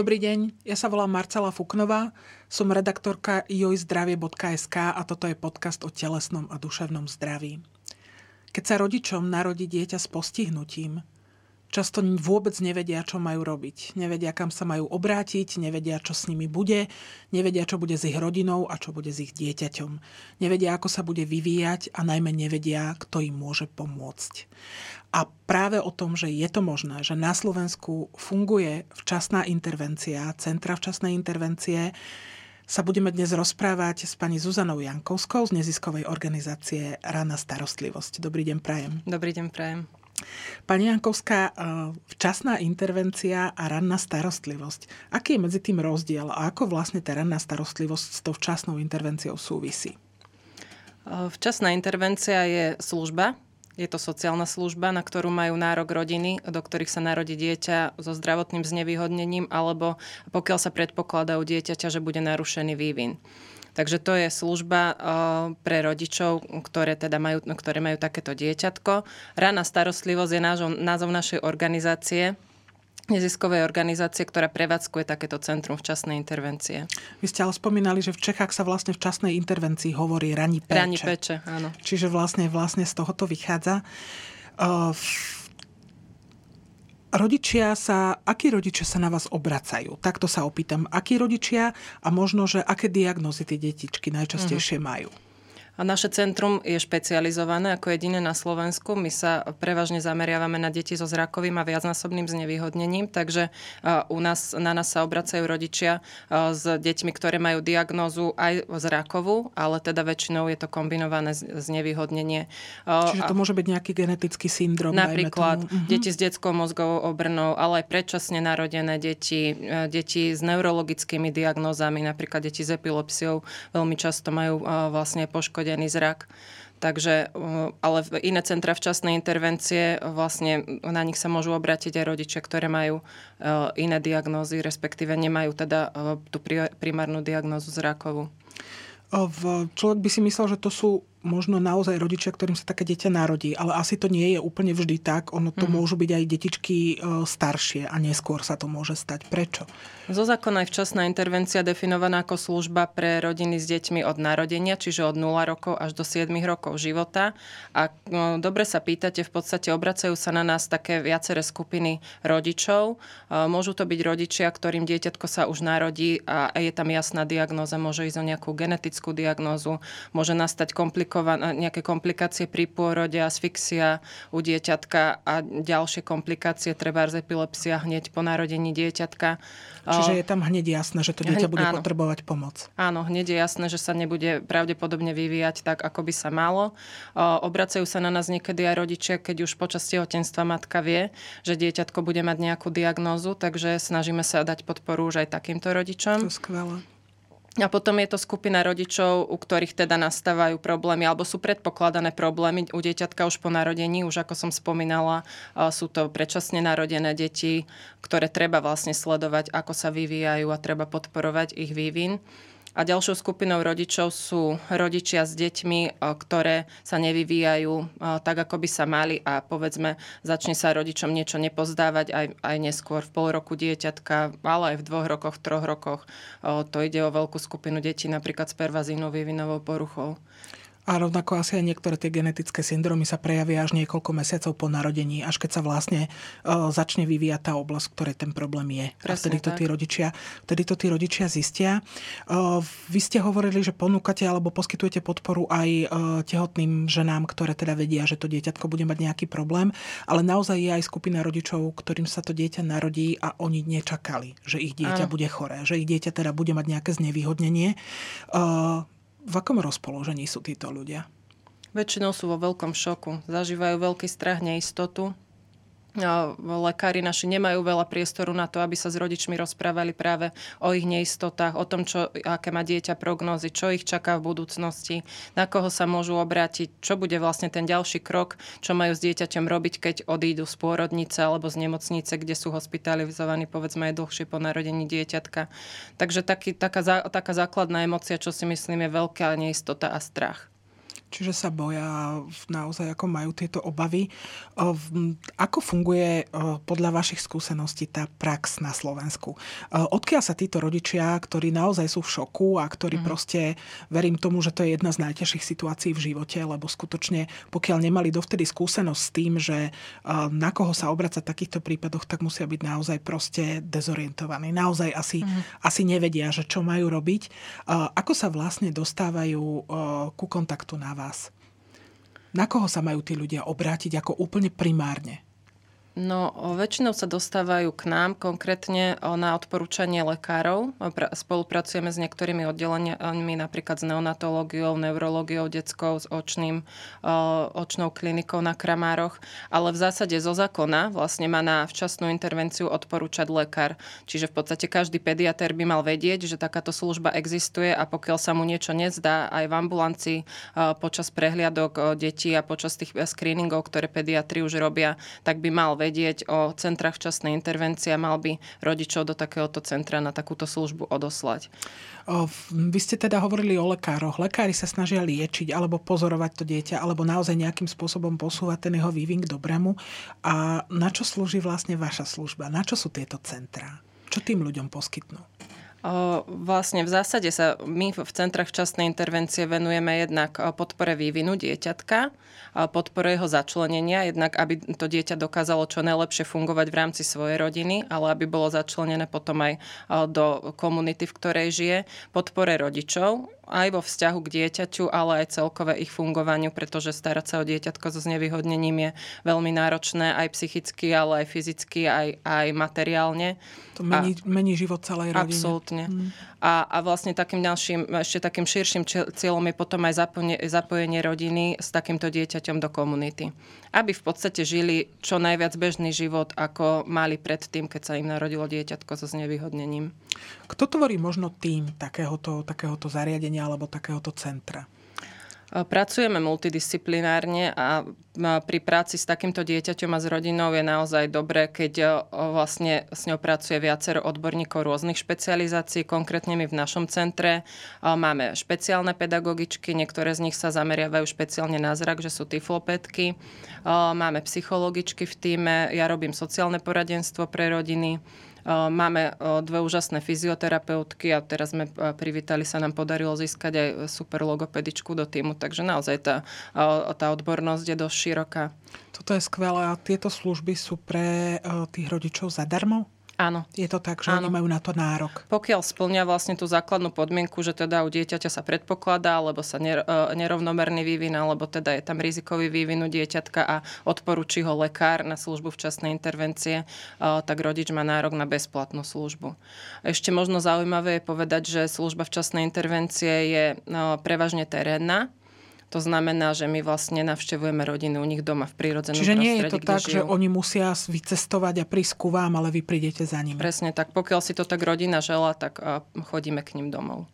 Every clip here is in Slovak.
Dobrý deň, ja sa volám Marcela Fuknová, som redaktorka jojzdravie.sk a toto je podcast o telesnom a duševnom zdraví. Keď sa rodičom narodí dieťa s postihnutím, často vôbec nevedia, čo majú robiť. Nevedia, kam sa majú obrátiť, nevedia, čo s nimi bude, nevedia, čo bude s ich rodinou a čo bude s ich dieťaťom. Nevedia, ako sa bude vyvíjať a najmä nevedia, kto im môže pomôcť. A práve o tom, že je to možné, že na Slovensku funguje včasná intervencia, centra včasnej intervencie, sa budeme dnes rozprávať s pani Zuzanou Jankovskou z neziskovej organizácie Rana starostlivosť. Dobrý deň, Prajem. Dobrý deň, Prajem. Pani Jankovská, eh, včasná intervencia a ranná starostlivosť. Aký je medzi tým rozdiel a ako vlastne tá ranná starostlivosť s tou včasnou intervenciou súvisí? Eh, včasná intervencia je služba, je to sociálna služba, na ktorú majú nárok rodiny, do ktorých sa narodí dieťa so zdravotným znevýhodnením alebo pokiaľ sa predpokladá u dieťaťa, že bude narušený vývin. Takže to je služba eh, pre rodičov, ktoré, teda majú, ktoré majú takéto dieťatko. Rána starostlivosť je názov, názov našej organizácie, neziskovej organizácie, ktorá prevádzkuje takéto centrum včasnej intervencie. Vy ste ale spomínali, že v Čechách sa vlastne včasnej intervencii hovorí rani peče. Rani peče, áno. Čiže vlastne, vlastne z toho to vychádza. Uh, Rodičia sa, akí rodičia sa na vás obracajú? Takto sa opýtam. Akí rodičia a možno, že aké diagnozy tie detičky najčastejšie mm-hmm. majú? A naše centrum je špecializované ako jediné na Slovensku. My sa prevažne zameriavame na deti so zrakovým a viacnásobným znevýhodnením, takže u nás, na nás sa obracajú rodičia s deťmi, ktoré majú diagnózu aj zrakovú, ale teda väčšinou je to kombinované znevýhodnenie. Čiže to môže byť nejaký genetický syndrom. Napríklad mhm. deti s detskou mozgovou obrnou, ale aj predčasne narodené deti, deti s neurologickými diagnózami, napríklad deti s epilepsiou veľmi často majú vlastne poškodenie poškodený zrak. Takže, uh, ale iné centra včasnej intervencie, vlastne na nich sa môžu obrátiť aj rodičia, ktoré majú uh, iné diagnózy, respektíve nemajú teda uh, tú primárnu diagnózu zrakovú. Človek by si myslel, že to sú možno naozaj rodičia, ktorým sa také dieťa narodí, ale asi to nie je úplne vždy tak. Ono to mm-hmm. môžu byť aj detičky e, staršie a neskôr sa to môže stať. Prečo? Zo zákona je včasná intervencia definovaná ako služba pre rodiny s deťmi od narodenia, čiže od 0 rokov až do 7 rokov života. A no, dobre sa pýtate, v podstate obracajú sa na nás také viaceré skupiny rodičov. E, môžu to byť rodičia, ktorým dieťatko sa už narodí a je tam jasná diagnóza, môže ísť o nejakú genetickú diagnózu, môže nastať komplikácia nejaké komplikácie pri pôrode, asfixia u dieťatka a ďalšie komplikácie, treba epilepsia hneď po narodení dieťatka. Čiže je tam hneď jasné, že to dieťa bude áno. potrebovať pomoc. Áno, hneď je jasné, že sa nebude pravdepodobne vyvíjať tak, ako by sa malo. Obracajú sa na nás niekedy aj rodičia, keď už počas tehotenstva matka vie, že dieťatko bude mať nejakú diagnózu, takže snažíme sa dať podporu už aj takýmto rodičom. To skvelé. A potom je to skupina rodičov, u ktorých teda nastávajú problémy alebo sú predpokladané problémy u dieťatka už po narodení. Už ako som spomínala, sú to predčasne narodené deti, ktoré treba vlastne sledovať, ako sa vyvíjajú a treba podporovať ich vývin. A ďalšou skupinou rodičov sú rodičia s deťmi, e, ktoré sa nevyvíjajú e, tak, ako by sa mali a povedzme, začne sa rodičom niečo nepozdávať aj, aj neskôr v pol roku dieťatka, ale aj v dvoch rokoch, troch rokoch. E, to ide o veľkú skupinu detí, napríklad s pervazínou vývinovou poruchou. A rovnako asi aj niektoré tie genetické syndromy sa prejavia až niekoľko mesiacov po narodení, až keď sa vlastne uh, začne vyvíjať tá oblasť, ktorej ten problém je. Presne a vtedy to, tí rodičia, vtedy to tí rodičia zistia. Uh, vy ste hovorili, že ponúkate alebo poskytujete podporu aj uh, tehotným ženám, ktoré teda vedia, že to dieťatko bude mať nejaký problém, ale naozaj je aj skupina rodičov, ktorým sa to dieťa narodí a oni nečakali, že ich dieťa Áno. bude choré, že ich dieťa teda bude mať nejaké znevýhodnenie. V akom rozpoložení sú títo ľudia? Väčšinou sú vo veľkom šoku. Zažívajú veľký strach, neistotu. Lekári naši nemajú veľa priestoru na to, aby sa s rodičmi rozprávali práve o ich neistotách, o tom, čo, aké má dieťa prognózy, čo ich čaká v budúcnosti, na koho sa môžu obrátiť, čo bude vlastne ten ďalší krok, čo majú s dieťaťom robiť, keď odídu z pôrodnice alebo z nemocnice, kde sú hospitalizovaní povedzme aj dlhšie po narodení dieťatka. Takže taký, taká, taká základná emocia, čo si myslím je veľká neistota a strach. Čiže sa boja, naozaj ako majú tieto obavy. Ako funguje podľa vašich skúseností tá prax na Slovensku? Odkiaľ sa títo rodičia, ktorí naozaj sú v šoku a ktorí mm. proste, verím tomu, že to je jedna z najťažších situácií v živote, lebo skutočne, pokiaľ nemali dovtedy skúsenosť s tým, že na koho sa obracať v takýchto prípadoch, tak musia byť naozaj proste dezorientovaní. Naozaj asi, mm. asi nevedia, že čo majú robiť. Ako sa vlastne dostávajú ku kontaktu na vás? Na koho sa majú tí ľudia obrátiť ako úplne primárne? No, väčšinou sa dostávajú k nám, konkrétne na odporúčanie lekárov. Spolupracujeme s niektorými oddeleniami, napríklad s neonatológiou, neurológiou detskou, s očným, očnou klinikou na Kramároch. Ale v zásade zo zákona vlastne má na včasnú intervenciu odporúčať lekár. Čiže v podstate každý pediatér by mal vedieť, že takáto služba existuje a pokiaľ sa mu niečo nezdá aj v ambulancii počas prehliadok detí a počas tých screeningov, ktoré pediatri už robia, tak by mal vedieť o centrách včasnej intervencie a mal by rodičov do takéhoto centra na takúto službu odoslať. Vy ste teda hovorili o lekároch. Lekári sa snažia liečiť alebo pozorovať to dieťa, alebo naozaj nejakým spôsobom posúvať ten jeho vývin k dobrému. A na čo slúži vlastne vaša služba? Na čo sú tieto centrá? Čo tým ľuďom poskytnú? Vlastne v zásade sa my v centrách včasnej intervencie venujeme jednak podpore vývinu dieťatka, podpore jeho začlenenia, jednak aby to dieťa dokázalo čo najlepšie fungovať v rámci svojej rodiny, ale aby bolo začlenené potom aj do komunity, v ktorej žije, podpore rodičov, aj vo vzťahu k dieťaťu, ale aj celkové ich fungovaniu, pretože starať sa o dieťatko so znevýhodnením je veľmi náročné aj psychicky, ale aj fyzicky, aj, aj materiálne. To mení, a, mení život celej rodiny. Absolútne. Hmm. A, a vlastne takým ďalším, ešte takým širším cieľom je potom aj zapojenie, zapojenie rodiny s takýmto dieťaťom do komunity. Aby v podstate žili čo najviac bežný život, ako mali predtým, keď sa im narodilo dieťatko so znevýhodnením. Kto tvorí možno tým takéhoto, takéhoto zariadenia alebo takéhoto centra? Pracujeme multidisciplinárne a pri práci s takýmto dieťaťom a s rodinou je naozaj dobré, keď vlastne s ňou pracuje viacero odborníkov rôznych špecializácií. Konkrétne my v našom centre máme špeciálne pedagogičky, niektoré z nich sa zameriavajú špeciálne na zrak, že sú tyflopetky. Máme psychologičky v týme, ja robím sociálne poradenstvo pre rodiny Máme dve úžasné fyzioterapeutky a teraz sme privítali, sa nám podarilo získať aj super logopedičku do týmu, takže naozaj tá, tá odbornosť je dosť široká. Toto je skvelé a tieto služby sú pre tých rodičov zadarmo? Áno. Je to tak, že Áno. oni majú na to nárok. Pokiaľ splňa vlastne tú základnú podmienku, že teda u dieťaťa sa predpokladá, alebo sa e, nerovnomerný vývin, alebo teda je tam rizikový vývin u dieťatka a odporúči ho lekár na službu včasnej intervencie, e, tak rodič má nárok na bezplatnú službu. Ešte možno zaujímavé je povedať, že služba včasnej intervencie je e, prevažne terénna, to znamená, že my vlastne navštevujeme rodiny u nich doma v prírodzenom Čiže nie je to tak, žijú. že oni musia vycestovať a prísť ku vám, ale vy prídete za nimi. Presne tak. Pokiaľ si to tak rodina žela, tak chodíme k ním domov.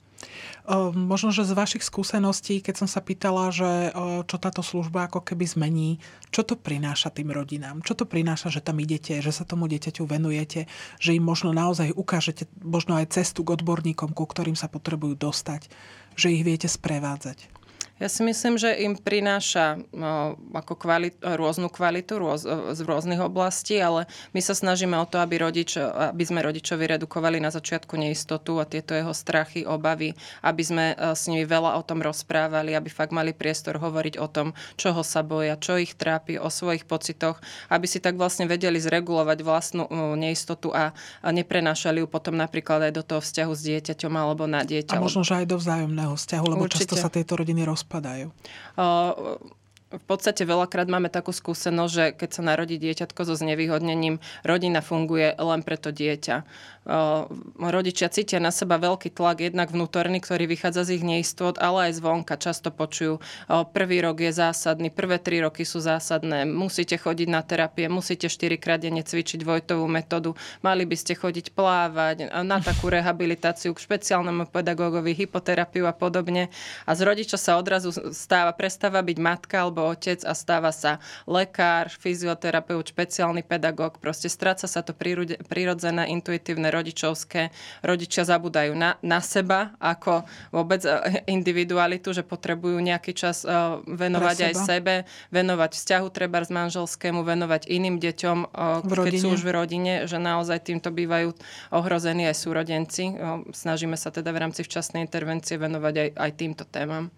Možno, že z vašich skúseností, keď som sa pýtala, že čo táto služba ako keby zmení, čo to prináša tým rodinám? Čo to prináša, že tam idete, že sa tomu dieťaťu venujete, že im možno naozaj ukážete možno aj cestu k odborníkom, ku ktorým sa potrebujú dostať, že ich viete sprevádzať? Ja si myslím, že im prináša no, ako kvalit, rôznu kvalitu rôz, z rôznych oblastí, ale my sa snažíme o to, aby, rodič, aby sme rodičovi redukovali na začiatku neistotu a tieto jeho strachy, obavy, aby sme e, s nimi veľa o tom rozprávali, aby fakt mali priestor hovoriť o tom, čoho sa boja, čo ich trápi, o svojich pocitoch, aby si tak vlastne vedeli zregulovať vlastnú neistotu a neprenášali ju potom napríklad aj do toho vzťahu s dieťaťom alebo na dieťa. A možno, že aj do vzájomného vzťahu, lebo Určite. často sa tieto rodiny rozprávajú spadają. V podstate veľakrát máme takú skúsenosť, že keď sa narodí dieťatko so znevýhodnením, rodina funguje len pre to dieťa. Rodičia cítia na seba veľký tlak, jednak vnútorný, ktorý vychádza z ich neistot, ale aj zvonka. Často počujú, prvý rok je zásadný, prvé tri roky sú zásadné, musíte chodiť na terapie, musíte 4 krát denne cvičiť Vojtovú metódu, mali by ste chodiť plávať, na takú rehabilitáciu k špeciálnemu pedagógovi, hypoterapiu a podobne. A z rodiča sa odrazu stáva, prestáva byť matka alebo otec a stáva sa lekár, fyzioterapeut, špeciálny pedagóg. Proste stráca sa to prirodzené, intuitívne, rodičovské. Rodičia zabúdajú na, na seba ako vôbec e, individualitu, že potrebujú nejaký čas e, venovať aj sebe, venovať vzťahu treba z manželskému, venovať iným deťom, e, keď sú už v rodine, že naozaj týmto bývajú ohrození aj súrodenci. Snažíme sa teda v rámci včasnej intervencie venovať aj, aj týmto témam.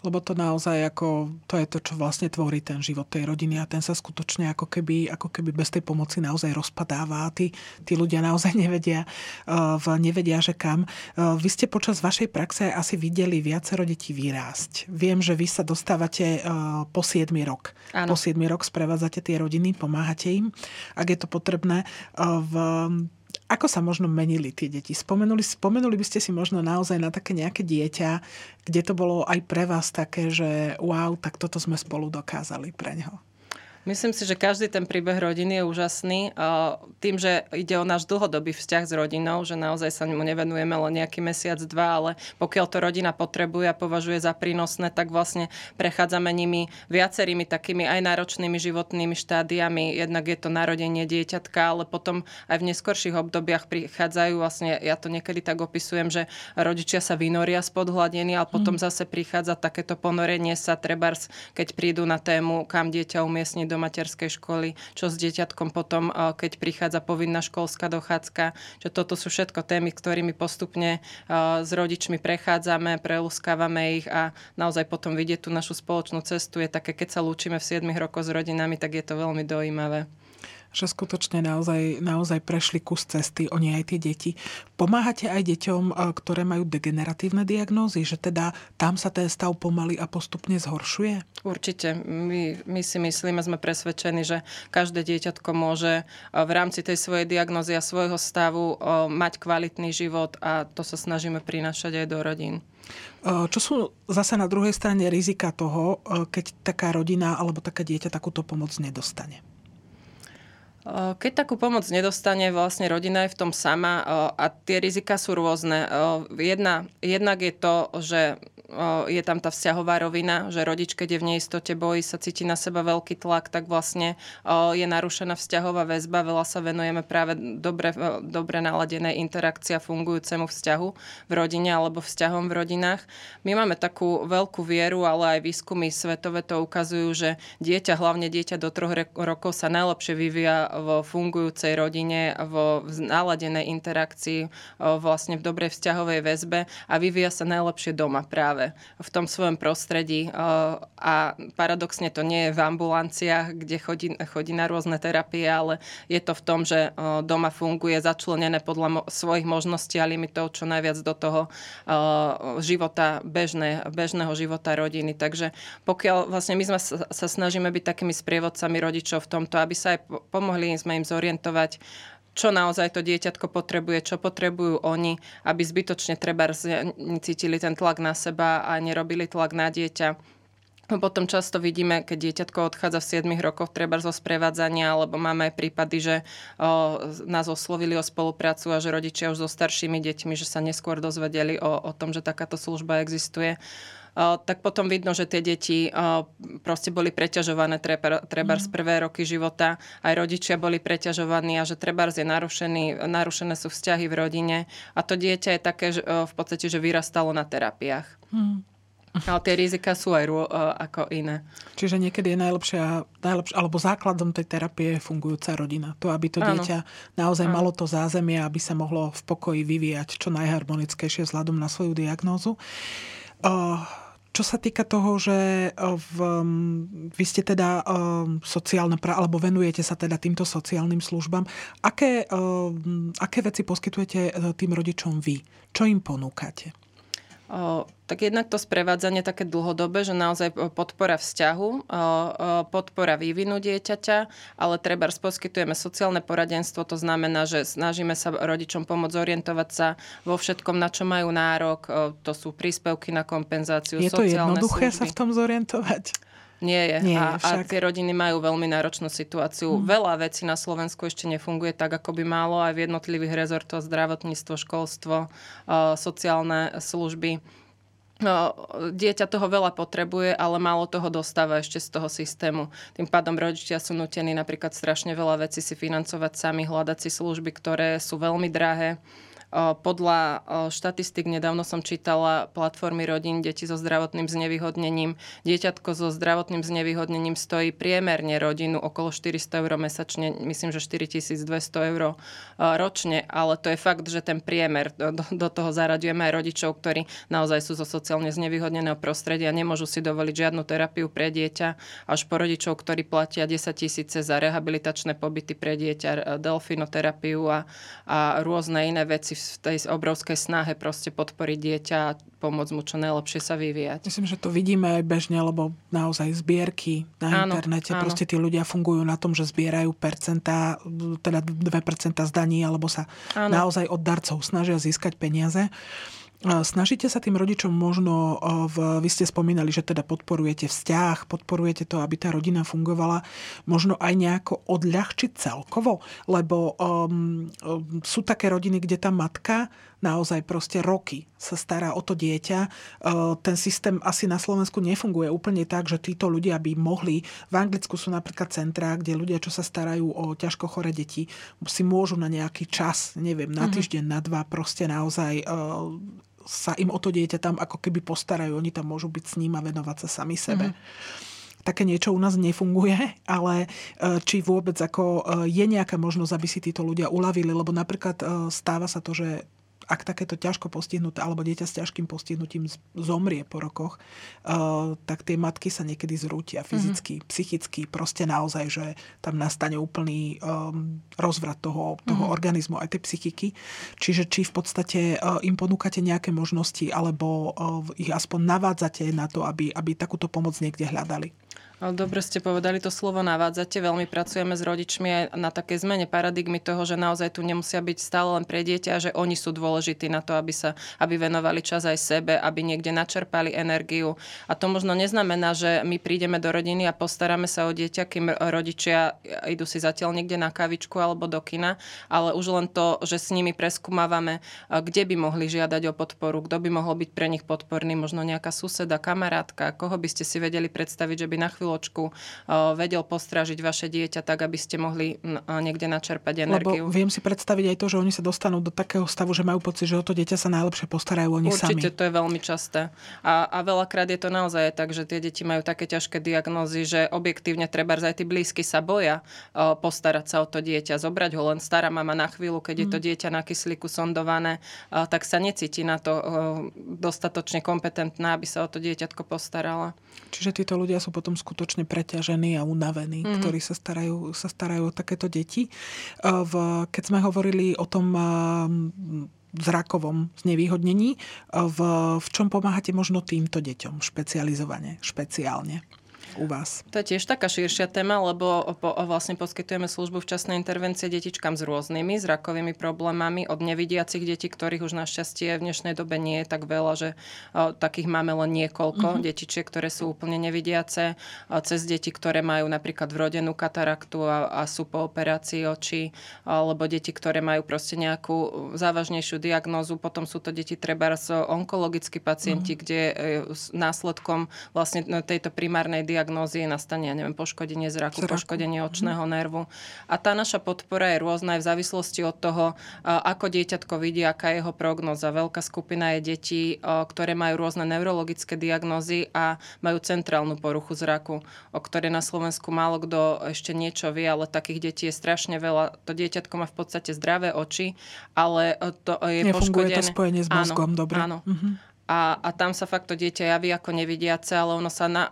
Lebo to naozaj ako, to je to, čo vlastne tvorí ten život tej rodiny a ten sa skutočne ako keby, ako keby bez tej pomoci naozaj rozpadáva a tí, tí ľudia naozaj nevedia, uh, nevedia, že kam. Uh, vy ste počas vašej praxe asi videli viacero detí vyrásť. Viem, že vy sa dostávate uh, po 7 rok. Áno. Po 7 rok sprevádzate tie rodiny, pomáhate im, ak je to potrebné. V ako sa možno menili tie deti? Spomenuli, spomenuli by ste si možno naozaj na také nejaké dieťa, kde to bolo aj pre vás také, že wow, tak toto sme spolu dokázali pre neho. Myslím si, že každý ten príbeh rodiny je úžasný. Tým, že ide o náš dlhodobý vzťah s rodinou, že naozaj sa mu nevenujeme len nejaký mesiac, dva, ale pokiaľ to rodina potrebuje a považuje za prínosné, tak vlastne prechádzame nimi viacerými takými aj náročnými životnými štádiami. Jednak je to narodenie dieťatka, ale potom aj v neskorších obdobiach prichádzajú, vlastne ja to niekedy tak opisujem, že rodičia sa vynoria spod hladiny, ale potom mm. zase prichádza takéto ponorenie sa, trebárs, keď prídu na tému, kam dieťa umiestniť do materskej školy, čo s dieťatkom potom, eh, keď prichádza povinná školská dochádzka. Že toto sú všetko témy, ktorými postupne eh, s rodičmi prechádzame, preluskávame ich a naozaj potom vidieť tú našu spoločnú cestu je také, keď sa lúčime v 7 rokoch s rodinami, tak je to veľmi dojímavé že skutočne naozaj, naozaj prešli kus cesty, oni aj tie deti. Pomáhate aj deťom, e, ktoré majú degeneratívne diagnózy, že teda tam sa ten stav pomaly a postupne zhoršuje? Určite. My, my si myslíme, sme presvedčení, že každé dieťatko môže e, v rámci tej svojej diagnózy a svojho stavu e, mať kvalitný život a to sa snažíme prinášať aj do rodín. Čo sú zase na druhej strane rizika toho, keď taká rodina alebo také dieťa takúto pomoc nedostane? Keď takú pomoc nedostane, vlastne rodina je v tom sama a tie rizika sú rôzne. Jedna, jednak je to, že je tam tá vzťahová rovina, že rodič, keď je v neistote, bojí sa, cíti na seba veľký tlak, tak vlastne je narušená vzťahová väzba. Veľa sa venujeme práve dobre, dobre naladenej interakcia fungujúcemu vzťahu v rodine alebo vzťahom v rodinách. My máme takú veľkú vieru, ale aj výskumy svetové to ukazujú, že dieťa, hlavne dieťa do troch rokov sa najlepšie vyvíja vo fungujúcej rodine, vo naladenej interakcii, vlastne v dobrej vzťahovej väzbe a vyvíja sa najlepšie doma práve práve v tom svojom prostredí. A paradoxne to nie je v ambulanciách, kde chodí, chodí na rôzne terapie, ale je to v tom, že doma funguje začlenené podľa svojich možností a limitov čo najviac do toho života, bežné, bežného života rodiny. Takže pokiaľ vlastne my sme sa snažíme byť takými sprievodcami rodičov v tomto, aby sa aj pomohli sme im zorientovať čo naozaj to dieťatko potrebuje, čo potrebujú oni, aby zbytočne treba cítili ten tlak na seba a nerobili tlak na dieťa. Potom často vidíme, keď dieťatko odchádza v 7 rokoch treba zo sprevádzania, alebo máme aj prípady, že o, nás oslovili o spoluprácu a že rodičia už so staršími deťmi, že sa neskôr dozvedeli o, o tom, že takáto služba existuje tak potom vidno, že tie deti proste boli preťažované treba, treba z mhm. prvé roky života, aj rodičia boli preťažovaní a že treba je narušený, narušené sú vzťahy v rodine a to dieťa je také že, v podstate, že vyrastalo na terapiách. Hmm. Ale tie rizika sú aj uh, ako iné. Čiže niekedy je najlepšia, najlepšia, alebo základom tej terapie je fungujúca rodina. To, aby to Áno. dieťa naozaj Áno. malo to zázemie, aby sa mohlo v pokoji vyvíjať čo najharmonickejšie vzhľadom na svoju diagnózu. Uh, čo sa týka toho, že eh, v, vy ste teda sociálna pra, alebo venujete sa teda týmto sociálnym službám, aké, um, aké veci poskytujete tým rodičom vy? Čo im ponúkate? Tak jednak to sprevádzanie také dlhodobé, že naozaj podpora vzťahu, podpora vývinu dieťaťa, ale treba poskytujeme sociálne poradenstvo, to znamená, že snažíme sa rodičom pomôcť orientovať sa vo všetkom, na čo majú nárok. To sú príspevky na kompenzáciu, Je to jednoduché služby. sa v tom zorientovať? Nie je. Nie a, a tie rodiny majú veľmi náročnú situáciu. Hmm. Veľa vecí na Slovensku ešte nefunguje tak, ako by malo aj v jednotlivých rezortoch, zdravotníctvo, školstvo, sociálne služby No, dieťa toho veľa potrebuje, ale málo toho dostáva ešte z toho systému. Tým pádom rodičia sú nutení napríklad strašne veľa vecí si financovať sami, hľadať si služby, ktoré sú veľmi drahé podľa štatistik nedávno som čítala platformy rodín deti so zdravotným znevýhodnením. Dieťatko so zdravotným znevýhodnením stojí priemerne rodinu okolo 400 eur mesačne, myslím, že 4200 eur ročne, ale to je fakt, že ten priemer, do, toho zaraďujeme aj rodičov, ktorí naozaj sú zo sociálne znevýhodneného prostredia, nemôžu si dovoliť žiadnu terapiu pre dieťa, až po rodičov, ktorí platia 10 tisíce za rehabilitačné pobyty pre dieťa, delfinoterapiu a, a rôzne iné veci v tej obrovskej snahe proste podporiť dieťa a pomôcť mu čo najlepšie sa vyvíjať. Myslím, že to vidíme aj bežne, lebo naozaj zbierky na áno, internete, áno. proste tí ľudia fungujú na tom, že zbierajú percentá, teda 2% zdaní, alebo sa áno. naozaj od darcov snažia získať peniaze. Snažíte sa tým rodičom možno, v, vy ste spomínali, že teda podporujete vzťah, podporujete to, aby tá rodina fungovala, možno aj nejako odľahčiť celkovo, lebo um, um, sú také rodiny, kde tá matka naozaj proste roky sa stará o to dieťa. Uh, ten systém asi na Slovensku nefunguje úplne tak, že títo ľudia by mohli, v Anglicku sú napríklad centrá, kde ľudia, čo sa starajú o ťažko chore deti, si môžu na nejaký čas, neviem, na mhm. týždeň, na dva, proste naozaj uh, sa im o to dieťa tam ako keby postarajú. Oni tam môžu byť s ním a venovať sa sami sebe. Mm-hmm také niečo u nás nefunguje, ale e, či vôbec ako e, je nejaká možnosť, aby si títo ľudia uľavili, lebo napríklad e, stáva sa to, že ak takéto ťažko postihnuté alebo dieťa s ťažkým postihnutím zomrie po rokoch, uh, tak tie matky sa niekedy zrútia fyzicky, mm-hmm. psychicky, proste naozaj, že tam nastane úplný um, rozvrat toho, toho mm-hmm. organizmu aj tej psychiky. Čiže či v podstate uh, im ponúkate nejaké možnosti alebo uh, ich aspoň navádzate na to, aby, aby takúto pomoc niekde hľadali. Dobre ste povedali to slovo navádzate. Veľmi pracujeme s rodičmi na takej zmene paradigmy toho, že naozaj tu nemusia byť stále len pre dieťa, že oni sú dôležití na to, aby sa aby venovali čas aj sebe, aby niekde načerpali energiu. A to možno neznamená, že my prídeme do rodiny a postaráme sa o dieťa, kým rodičia idú si zatiaľ niekde na kavičku alebo do kina, ale už len to, že s nimi preskúmavame, kde by mohli žiadať o podporu, kto by mohol byť pre nich podporný, možno nejaká suseda, kamarátka, koho by ste si vedeli predstaviť, že by na chvíľu chvíľočku eh, vedel postražiť vaše dieťa tak, aby ste mohli niekde načerpať energiu. Lebo viem si predstaviť aj to, že oni sa dostanú do takého stavu, že majú pocit, že o to dieťa sa najlepšie postarajú oni Určite, sami. Určite, to je veľmi časté. A, a veľakrát je to naozaj tak, že tie deti majú také ťažké diagnózy, že objektívne treba aj tí blízky sa boja uh, postarať sa o to dieťa, zobrať ho len stará mama na chvíľu, keď mm. je to mhm. dieťa na kyslíku sondované, tak sa necíti na to dostatočne kompetentná, aby sa o to dieťatko postarala. Čiže títo ľudia sú potom skutočne preťažení a unavení, mm-hmm. ktorí sa starajú, sa starajú o takéto deti. V, keď sme hovorili o tom zrakovom znevýhodnení, v, v čom pomáhate možno týmto deťom špecializovane, špeciálne? U vás? To je tiež taká širšia téma, lebo po, vlastne poskytujeme službu včasnej intervencie detičkám s rôznymi zrakovými problémami, od nevidiacich detí, ktorých už našťastie v dnešnej dobe nie je tak veľa, že o, takých máme len niekoľko mm-hmm. detičiek, ktoré sú úplne nevidiace, o, cez deti, ktoré majú napríklad vrodenú kataraktu a, a sú po operácii očí, alebo deti, ktoré majú proste nejakú závažnejšiu diagnózu, potom sú to deti treba onkologickí pacienti, mm-hmm. kde e, následkom vlastne no, tejto primárnej diagnózy diagnózy nastane, ja neviem, poškodenie zraku, zraku. poškodenie očného nervu. A tá naša podpora je rôzna aj v závislosti od toho, ako dieťatko vidí, aká je jeho prognoza. Veľká skupina je detí, ktoré majú rôzne neurologické diagnózy a majú centrálnu poruchu zraku, o ktorej na Slovensku málo kto ešte niečo vie, ale takých detí je strašne veľa. To dieťatko má v podstate zdravé oči, ale to je Nefunguje poškodené. to spojenie s mozgom, áno, dobre. Áno. Uh-huh a, a tam sa fakt to dieťa javí ako nevidiace, ale ono sa na,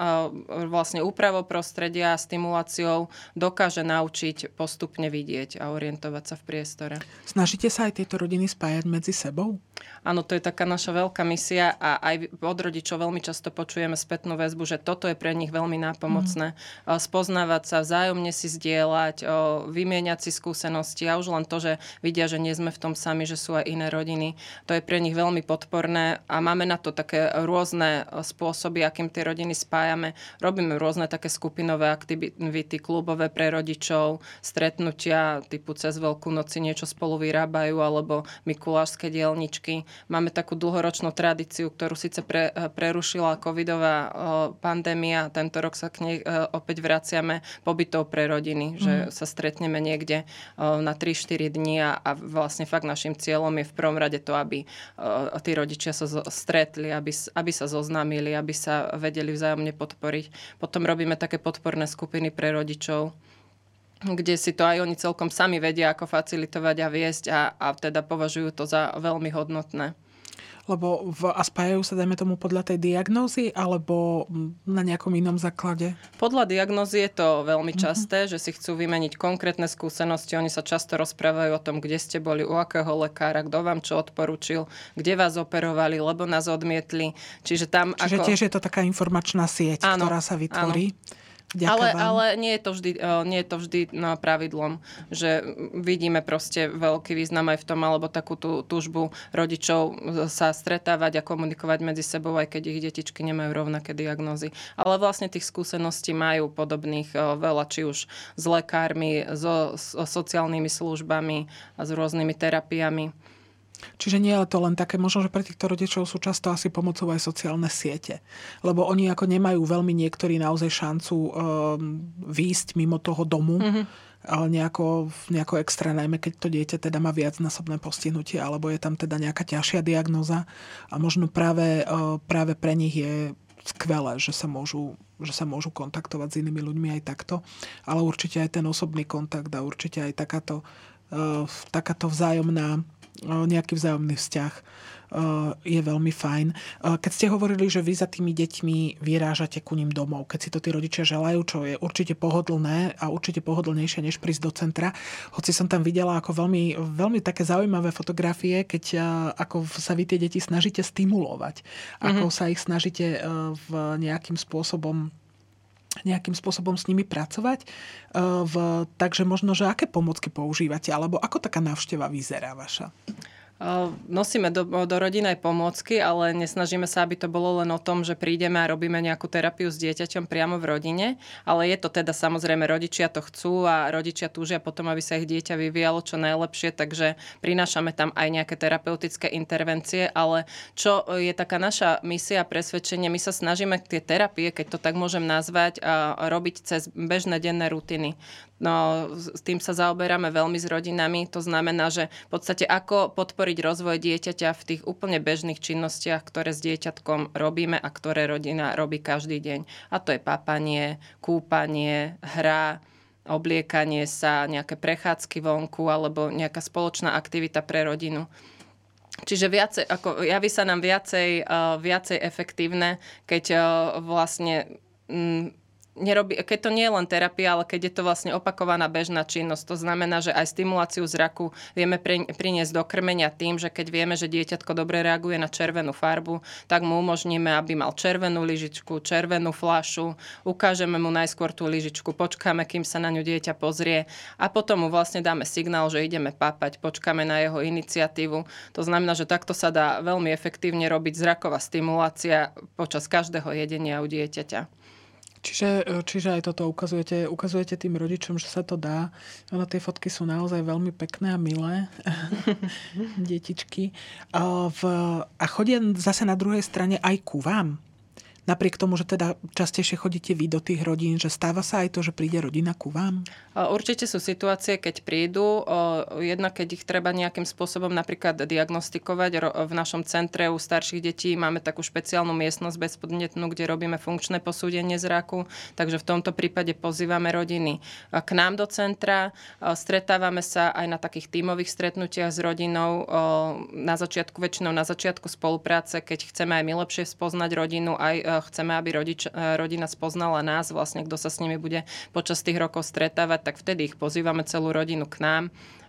vlastne úpravou prostredia a stimuláciou dokáže naučiť postupne vidieť a orientovať sa v priestore. Snažíte sa aj tieto rodiny spájať medzi sebou? Áno, to je taká naša veľká misia a aj od rodičov veľmi často počujeme spätnú väzbu, že toto je pre nich veľmi nápomocné. Mm. Spoznávať sa, vzájomne si zdieľať, vymieňať si skúsenosti a už len to, že vidia, že nie sme v tom sami, že sú aj iné rodiny. To je pre nich veľmi podporné a máme máme na to také rôzne spôsoby, akým tie rodiny spájame. Robíme rôzne také skupinové aktivity, klubové pre rodičov, stretnutia typu cez Veľkú noci niečo spolu vyrábajú, alebo mikulášske dielničky. Máme takú dlhoročnú tradíciu, ktorú síce pre, prerušila covidová pandémia. Tento rok sa k nej opäť vraciame pobytov pre rodiny, že mm. sa stretneme niekde na 3-4 dní a, a vlastne fakt našim cieľom je v prvom rade to, aby tí rodičia sa stretli, aby, aby sa zoznámili, aby sa vedeli vzájomne podporiť. Potom robíme také podporné skupiny pre rodičov, kde si to aj oni celkom sami vedia, ako facilitovať a viesť a, a teda považujú to za veľmi hodnotné. Lebo v, a spájajú sa, dajme tomu, podľa tej diagnózy alebo na nejakom inom základe? Podľa diagnózy je to veľmi mhm. časté, mm-hmm. že si chcú vymeniť konkrétne skúsenosti. Oni sa často rozprávajú o tom, kde ste boli, u akého lekára, kto vám čo odporúčil, kde vás operovali, lebo nás odmietli. Čiže tam Čiže ako... tiež je to taká informačná sieť, áno, ktorá sa vytvorí. Áno. Ale, ale nie je to vždy, eh, nie je to vždy pravidlom, že vidíme proste veľký význam aj v tom, alebo takú tú túžbu rodičov sa stretávať a komunikovať medzi sebou, aj keď ich detičky nemajú rovnaké diagnózy. Ale vlastne tých skúseností majú podobných eh, veľa, či už s lekármi, so, so sociálnymi službami a s rôznymi terapiami. Čiže nie je to len také, možno, že pre týchto rodičov sú často asi pomocou aj sociálne siete. Lebo oni ako nemajú veľmi niektorí naozaj šancu um, výjsť mimo toho domu, mm-hmm. ale nejako, nejako extra, najmä keď to dieťa teda má viacnásobné postihnutie, alebo je tam teda nejaká ťažšia diagnoza. A možno práve, uh, práve pre nich je skvelé, že sa môžu že sa môžu kontaktovať s inými ľuďmi aj takto, ale určite aj ten osobný kontakt a určite aj takáto, uh, takáto vzájomná nejaký vzájomný vzťah je veľmi fajn. Keď ste hovorili, že vy za tými deťmi vyrážate ku ním domov, keď si to tí rodičia želajú, čo je určite pohodlné a určite pohodlnejšie, než prísť do centra. Hoci som tam videla ako veľmi, veľmi také zaujímavé fotografie, keď ako sa vy tie deti snažíte stimulovať, ako mm-hmm. sa ich snažíte v nejakým spôsobom nejakým spôsobom s nimi pracovať. V, takže možno, že aké pomocky používate, alebo ako taká návšteva vyzerá vaša? Nosíme do, do rodiny aj pomôcky, ale nesnažíme sa, aby to bolo len o tom, že prídeme a robíme nejakú terapiu s dieťaťom priamo v rodine, ale je to teda samozrejme, rodičia to chcú a rodičia túžia potom, aby sa ich dieťa vyvíjalo čo najlepšie, takže prinášame tam aj nejaké terapeutické intervencie, ale čo je taká naša misia a presvedčenie, my sa snažíme tie terapie, keď to tak môžem nazvať, robiť cez bežné denné rutiny. No, s tým sa zaoberáme veľmi s rodinami. To znamená, že v podstate ako podporiť rozvoj dieťaťa v tých úplne bežných činnostiach, ktoré s dieťatkom robíme a ktoré rodina robí každý deň. A to je papanie, kúpanie, hra, obliekanie sa, nejaké prechádzky vonku alebo nejaká spoločná aktivita pre rodinu. Čiže viacej, ako, javí sa nám viacej, uh, viacej efektívne, keď uh, vlastne mm, nerobí, keď to nie je len terapia, ale keď je to vlastne opakovaná bežná činnosť. To znamená, že aj stimuláciu zraku vieme priniesť do krmenia tým, že keď vieme, že dieťatko dobre reaguje na červenú farbu, tak mu umožníme, aby mal červenú lyžičku, červenú flašu, ukážeme mu najskôr tú lyžičku, počkáme, kým sa na ňu dieťa pozrie a potom mu vlastne dáme signál, že ideme papať, počkáme na jeho iniciatívu. To znamená, že takto sa dá veľmi efektívne robiť zraková stimulácia počas každého jedenia u dieťaťa. Čiže, čiže aj toto ukazujete, ukazujete tým rodičom, že sa to dá. Ono tie fotky sú naozaj veľmi pekné a milé. Detičky. A, v, a chodia zase na druhej strane aj ku vám napriek tomu, že teda častejšie chodíte vy do tých rodín, že stáva sa aj to, že príde rodina ku vám? Určite sú situácie, keď prídu. Jedna, keď ich treba nejakým spôsobom napríklad diagnostikovať. V našom centre u starších detí máme takú špeciálnu miestnosť bezpodnetnú, kde robíme funkčné posúdenie zraku. Takže v tomto prípade pozývame rodiny k nám do centra. Stretávame sa aj na takých tímových stretnutiach s rodinou. Na začiatku, väčšinou na začiatku spolupráce, keď chceme aj my lepšie spoznať rodinu, aj chceme, aby rodič, e, rodina spoznala nás, vlastne kto sa s nimi bude počas tých rokov stretávať, tak vtedy ich pozývame celú rodinu k nám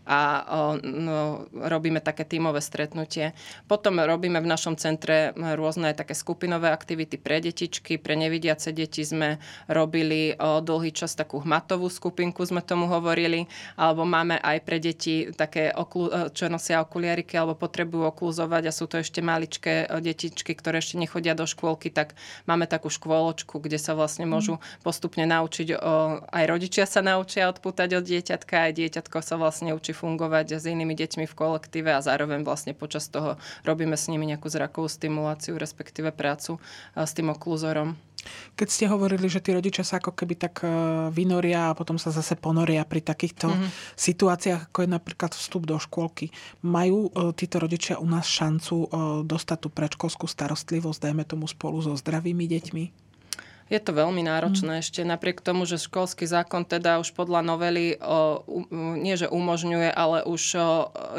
a no, robíme také tímové stretnutie. Potom robíme v našom centre rôzne také skupinové aktivity pre detičky, pre nevidiace deti sme robili dlhý čas takú hmatovú skupinku, sme tomu hovorili, alebo máme aj pre deti také, oklu, čo nosia okuliariky alebo potrebujú okluzovať a sú to ešte maličké detičky, ktoré ešte nechodia do škôlky, tak máme takú škôločku, kde sa vlastne môžu mhm. postupne naučiť, o, aj rodičia sa naučia odpútať od dieťatka, aj dieťatko sa vlastne učí fungovať s inými deťmi v kolektíve a zároveň vlastne počas toho robíme s nimi nejakú zrakovú stimuláciu, respektíve prácu s tým okluzorom. Keď ste hovorili, že tí rodičia sa ako keby tak e, vynoria a potom sa zase ponoria pri takýchto mm-hmm. situáciách, ako je napríklad vstup do škôlky, majú e, títo rodičia u nás šancu dostať tú predškolskú starostlivosť, dajme tomu spolu so zdravými deťmi? Je to veľmi náročné mm. ešte napriek tomu, že školský zákon teda už podľa novely o, nie že umožňuje, ale už o,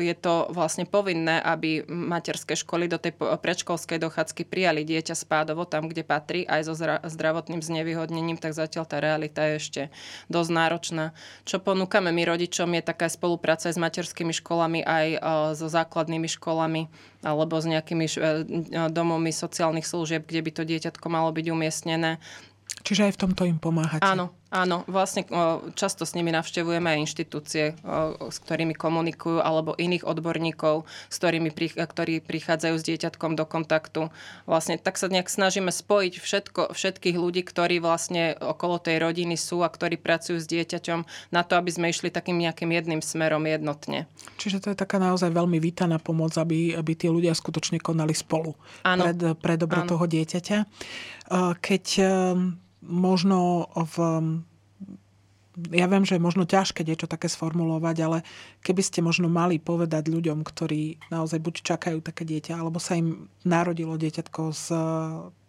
je to vlastne povinné, aby materské školy do tej predškolskej dochádzky prijali dieťa spádovo tam, kde patrí, aj so zdravotným znevýhodnením, tak zatiaľ tá realita je ešte dosť náročná. Čo ponúkame my rodičom je taká spolupráca s materskými školami aj o, so základnými školami alebo s nejakými e, domovmi sociálnych služieb, kde by to dieťatko malo byť umiestnené. Čiže aj v tomto im pomáhate. Áno, Áno, vlastne často s nimi navštevujeme aj inštitúcie, s ktorými komunikujú, alebo iných odborníkov, s ktorými, ktorí prichádzajú s dieťatkom do kontaktu. Vlastne tak sa nejak snažíme spojiť všetko, všetkých ľudí, ktorí vlastne okolo tej rodiny sú a ktorí pracujú s dieťaťom na to, aby sme išli takým nejakým jedným smerom jednotne. Čiže to je taká naozaj veľmi vítaná pomoc, aby, aby tí ľudia skutočne konali spolu Áno. Pred, pre dobro Áno. toho dieťaťa. Keď možno v ja viem, že je možno ťažké niečo také sformulovať, ale keby ste možno mali povedať ľuďom, ktorí naozaj buď čakajú také dieťa, alebo sa im narodilo dieťatko s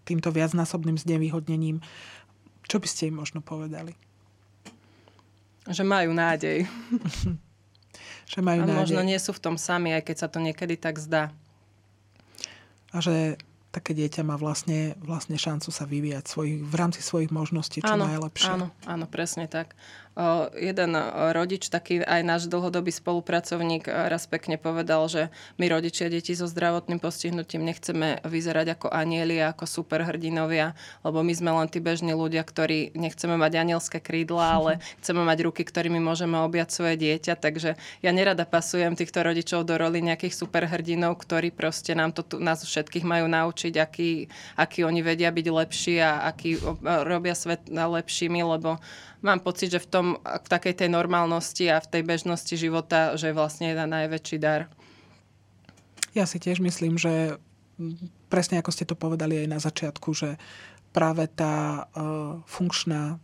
týmto viacnásobným znevýhodnením, čo by ste im možno povedali? Že majú nádej. že majú A nádej. možno nie sú v tom sami, aj keď sa to niekedy tak zdá. A že také dieťa má vlastne, vlastne šancu sa vyvíjať svojich, v rámci svojich možností čo áno, najlepšie. Áno, áno, presne tak jeden rodič, taký aj náš dlhodobý spolupracovník raz pekne povedal, že my rodičia deti so zdravotným postihnutím nechceme vyzerať ako anieli ako superhrdinovia, lebo my sme len tí bežní ľudia, ktorí nechceme mať anielské krídla, ale chceme mať ruky, ktorými môžeme objať svoje dieťa. Takže ja nerada pasujem týchto rodičov do roli nejakých superhrdinov, ktorí proste nám to tu, nás všetkých majú naučiť, aký, aký oni vedia byť lepší a aký robia svet lepšími, lebo mám pocit, že v, tom, v takej tej normálnosti a v tej bežnosti života, že vlastne je najväčší dar. Ja si tiež myslím, že presne ako ste to povedali aj na začiatku, že práve tá uh, funkčná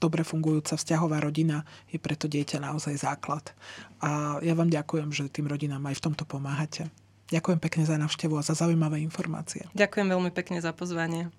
dobre fungujúca vzťahová rodina je preto dieťa naozaj základ. A ja vám ďakujem, že tým rodinám aj v tomto pomáhate. Ďakujem pekne za návštevu a za zaujímavé informácie. Ďakujem veľmi pekne za pozvanie.